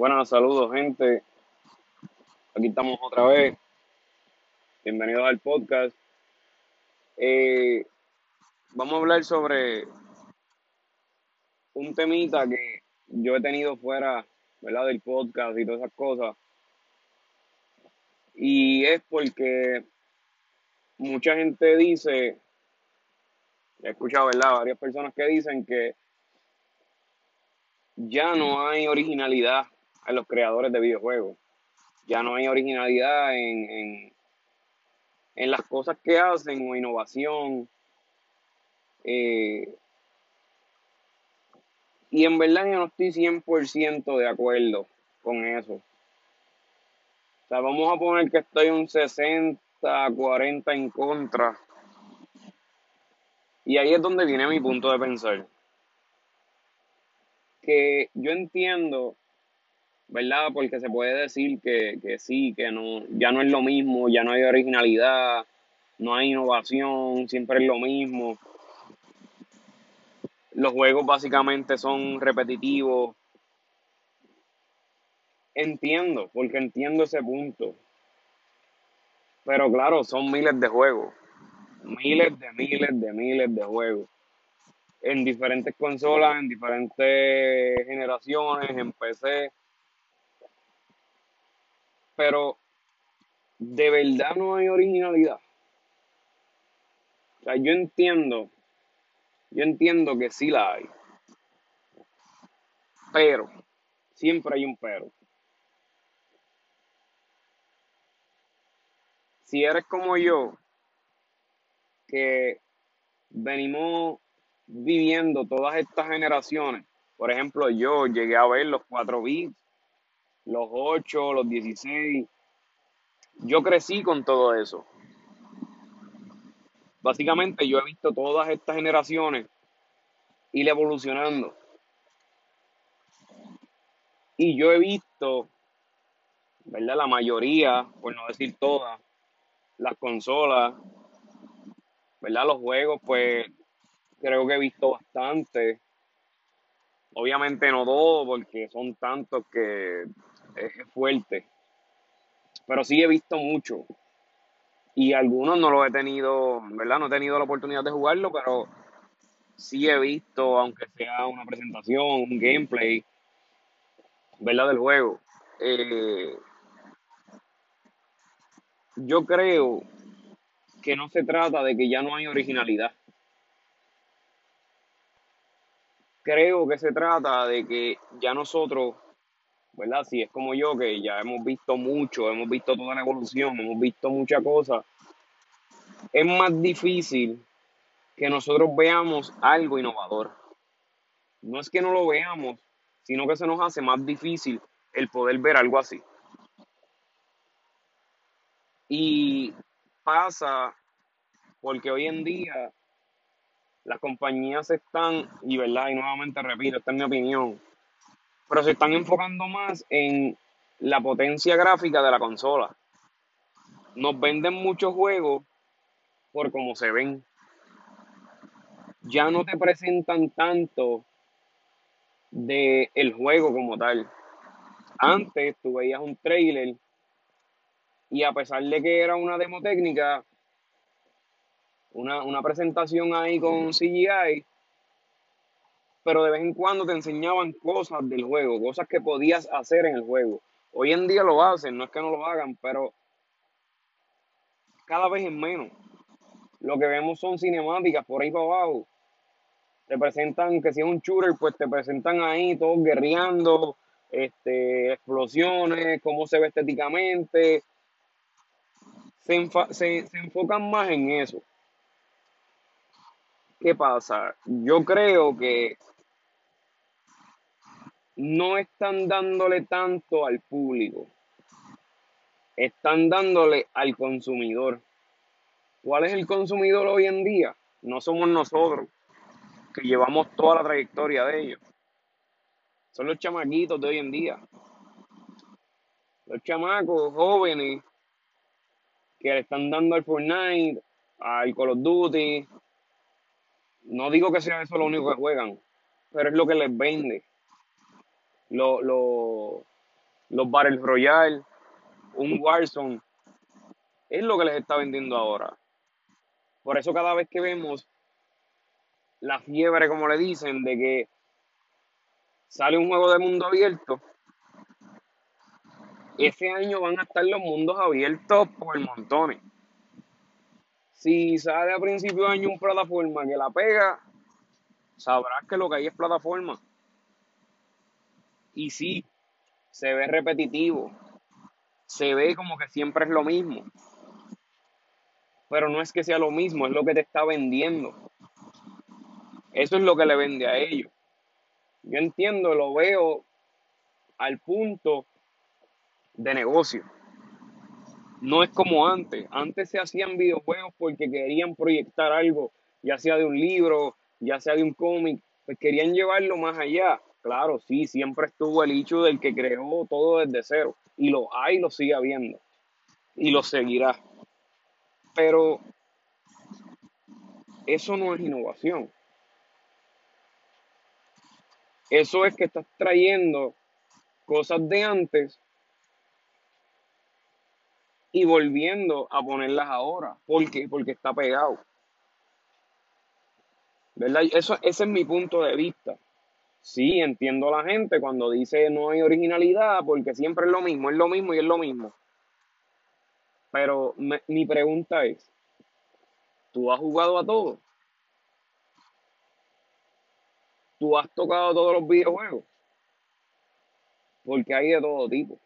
Buenas, saludos, gente. Aquí estamos otra vez. Bienvenidos al podcast. Eh, vamos a hablar sobre un temita que yo he tenido fuera, ¿verdad? Del podcast y todas esas cosas. Y es porque mucha gente dice, he escuchado, ¿verdad? Varias personas que dicen que ya no hay originalidad en los creadores de videojuegos. Ya no hay originalidad en, en, las cosas que hacen o innovación. Eh, y en verdad yo no estoy 100% de acuerdo con eso. O sea, vamos a poner que estoy un 60, 40 en contra. Y ahí es donde viene mi punto de pensar. Que yo entiendo ¿verdad? Porque se puede decir que, que sí, que no, ya no es lo mismo, ya no hay originalidad, no hay innovación, siempre es lo mismo. Los juegos básicamente son repetitivos. Entiendo, porque entiendo ese punto. Pero claro, son miles de juegos. Miles de miles de miles de juegos. En diferentes consolas, en diferentes generaciones, en PC pero de verdad no hay originalidad. O sea, yo entiendo, yo entiendo que sí la hay. Pero, siempre hay un pero. Si eres como yo, que venimos viviendo todas estas generaciones, por ejemplo, yo llegué a ver los 4 bits, los 8, los 16. Yo crecí con todo eso. Básicamente yo he visto todas estas generaciones ir evolucionando. Y yo he visto, ¿verdad? La mayoría, por no decir todas, las consolas, ¿verdad? Los juegos, pues creo que he visto bastante. Obviamente no todo, porque son tantos que es fuerte. Pero sí he visto mucho. Y algunos no los he tenido, ¿verdad? No he tenido la oportunidad de jugarlo, pero sí he visto, aunque sea una presentación, un gameplay, ¿verdad? Del juego. Eh, yo creo que no se trata de que ya no hay originalidad. Creo que se trata de que ya nosotros ¿verdad? Si es como yo, que ya hemos visto mucho, hemos visto toda la evolución, hemos visto muchas cosas, es más difícil que nosotros veamos algo innovador. No es que no lo veamos, sino que se nos hace más difícil el poder ver algo así. Y pasa porque hoy en día las compañías están, y verdad, y nuevamente repito, esta es mi opinión, pero se están enfocando más en la potencia gráfica de la consola. Nos venden muchos juegos por cómo se ven. Ya no te presentan tanto de el juego como tal. Antes tú veías un trailer y a pesar de que era una demo técnica, una, una presentación ahí con CGI, pero de vez en cuando te enseñaban cosas del juego, cosas que podías hacer en el juego. Hoy en día lo hacen, no es que no lo hagan, pero cada vez es menos. Lo que vemos son cinemáticas por ahí para abajo. Te presentan que si es un shooter, pues te presentan ahí todos guerreando, este, explosiones, cómo se ve estéticamente. Se, se, se enfocan más en eso. ¿Qué pasa? Yo creo que no están dándole tanto al público, están dándole al consumidor. ¿Cuál es el consumidor hoy en día? No somos nosotros, que llevamos toda la trayectoria de ellos. Son los chamaquitos de hoy en día. Los chamacos jóvenes que le están dando al Fortnite, al Call of Duty. No digo que sea eso lo único que juegan, pero es lo que les vende lo, lo, los Battle Royale, un Warzone. Es lo que les está vendiendo ahora. Por eso cada vez que vemos la fiebre, como le dicen, de que sale un juego de mundo abierto, ese año van a estar los mundos abiertos por montones. Si sale a principio de año un plataforma que la pega, sabrás que lo que hay es plataforma. Y sí, se ve repetitivo, se ve como que siempre es lo mismo. Pero no es que sea lo mismo, es lo que te está vendiendo. Eso es lo que le vende a ellos. Yo entiendo, lo veo al punto de negocio. No es como antes. Antes se hacían videojuegos porque querían proyectar algo, ya sea de un libro, ya sea de un cómic, pues querían llevarlo más allá. Claro, sí, siempre estuvo el hecho del que creó todo desde cero. Y lo hay, lo sigue habiendo. Y lo seguirá. Pero eso no es innovación. Eso es que estás trayendo cosas de antes y volviendo a ponerlas ahora. ¿Por qué? Porque está pegado. ¿Verdad? Eso, ese es mi punto de vista. Sí, entiendo a la gente cuando dice no hay originalidad porque siempre es lo mismo, es lo mismo y es lo mismo. Pero mi pregunta es, ¿tú has jugado a todo? ¿Tú has tocado todos los videojuegos? Porque hay de todo tipo.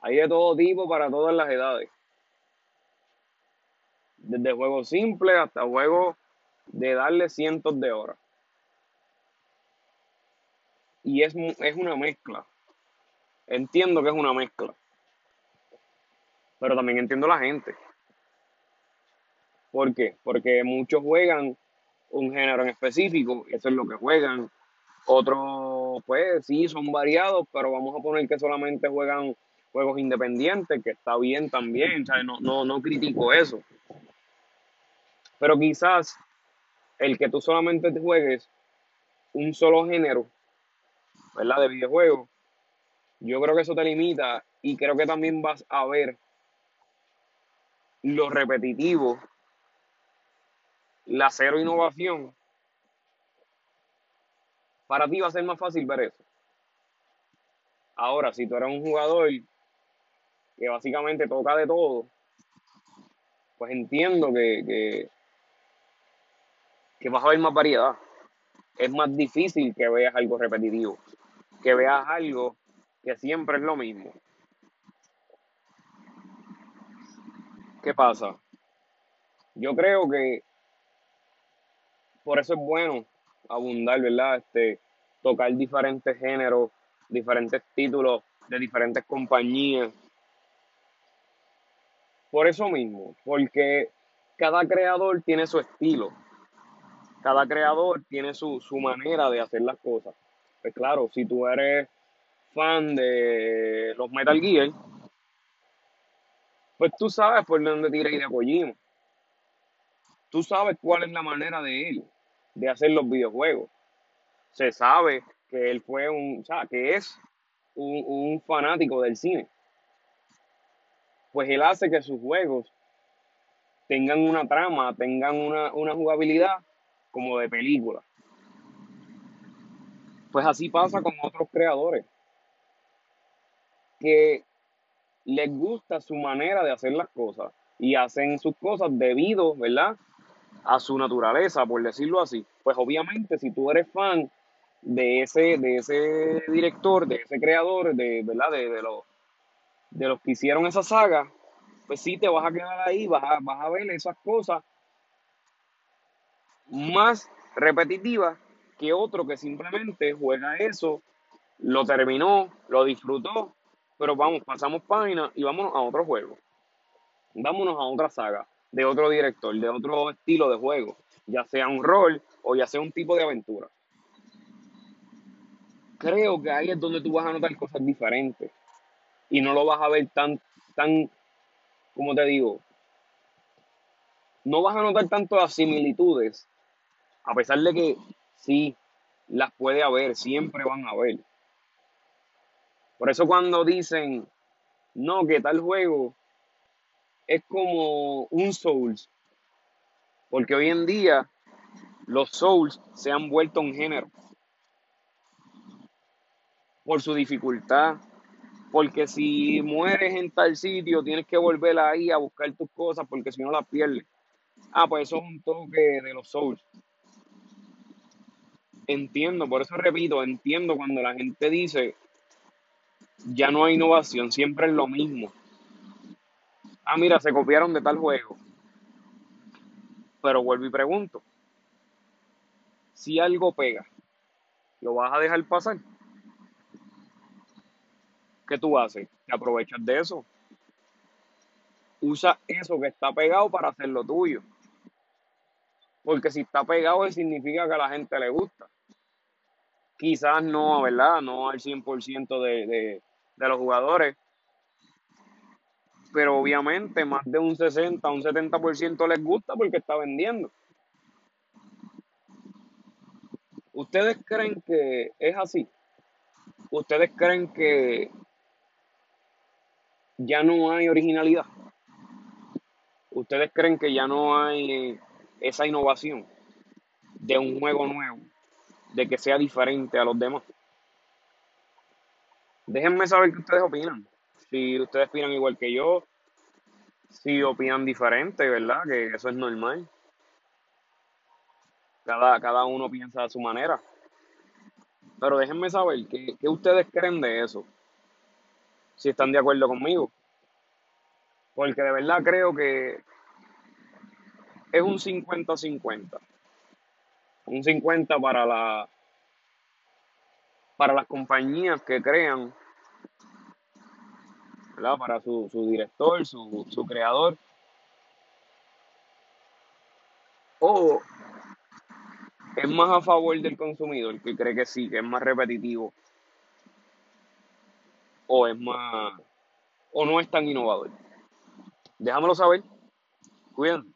Hay de todo tipo para todas las edades. Desde juegos simples hasta juegos de darle cientos de horas. Y es, es una mezcla. Entiendo que es una mezcla. Pero también entiendo la gente. ¿Por qué? Porque muchos juegan un género en específico, eso es lo que juegan. Otros, pues sí, son variados, pero vamos a poner que solamente juegan juegos independientes, que está bien también, No, no, no critico eso. Pero quizás el que tú solamente te juegues un solo género, ¿verdad? De videojuegos, yo creo que eso te limita y creo que también vas a ver lo repetitivo, la cero innovación. Para ti va a ser más fácil ver eso. Ahora, si tú eres un jugador que básicamente toca de todo, pues entiendo que, que, vas a ver más variedad. Es más difícil que veas algo repetitivo, que veas algo que siempre es lo mismo. ¿Qué pasa? Yo creo que por eso es bueno abundar, ¿verdad? Este, tocar diferentes géneros, diferentes títulos de diferentes compañías, por eso mismo, porque cada creador tiene su estilo, cada creador tiene su, manera de hacer las cosas. Pues claro, si tú eres fan de los Metal Gear, pues tú sabes por dónde tira de Kojima. Tú sabes cuál es la manera de él de hacer los videojuegos. Se sabe que él fue un, o sea, que es un, un fanático del cine pues él hace que sus juegos tengan una trama, tengan una, jugabilidad como de película. Pues así pasa con otros creadores que les gusta su manera de hacer las cosas y hacen sus cosas debido, ¿verdad? A su naturaleza, por decirlo así. Pues obviamente si tú eres fan de ese, de ese director, de ese creador, de, ¿verdad? De, de, los, de los que hicieron esa saga, pues sí te vas a quedar ahí, vas a, vas a ver esas cosas más repetitivas que otro que simplemente juega eso, lo terminó, lo disfrutó, pero vamos, pasamos página y vámonos a otro juego. Vámonos a otra saga, de otro director, de otro estilo de juego, ya sea un rol o ya sea un tipo de aventura. Creo que ahí es donde tú vas a notar cosas diferentes y no lo vas a ver tan, tan, como te digo, no vas a notar tanto las similitudes, a pesar de que sí, las puede haber, siempre van a haber. Por eso cuando dicen, no, que tal juego es como un Souls, porque hoy en día los Souls se han vuelto un género por su dificultad, porque si mueres en tal sitio tienes que volver ahí a buscar tus cosas porque si no las pierdes. Ah, pues eso es un toque de los Souls. Entiendo, por eso repito, entiendo cuando la gente dice ya no hay innovación, siempre es lo mismo. Ah, mira, se copiaron de tal juego. Pero vuelvo y pregunto, si algo pega, ¿lo vas a dejar pasar? ¿Qué tú haces? Te aprovechas de eso. Usa eso que está pegado para hacer lo tuyo. Porque si está pegado, significa que a la gente le gusta. Quizás no, ¿verdad? No al 100% de, de, de los jugadores. Pero obviamente más de un 60, un 70% les gusta porque está vendiendo. ¿Ustedes creen que es así? ¿Ustedes creen que ya no hay originalidad? ¿Ustedes creen que ya no hay esa innovación de un juego nuevo, de que sea diferente a los demás? Déjenme saber qué ustedes opinan. Si ustedes opinan igual que yo, si opinan diferente, ¿verdad? Que eso es normal. Cada, cada uno piensa a su manera. Pero déjenme saber qué, qué ustedes creen de eso. Si están de acuerdo conmigo. Porque de verdad creo que es un 50-50. Un 50 para la para las compañías que crean, ¿verdad? Para su, su director, su, su creador. O es más a favor del consumidor, que cree que sí, que es más repetitivo. O es más, o no es tan innovador. Déjamelo saber. Cuídense.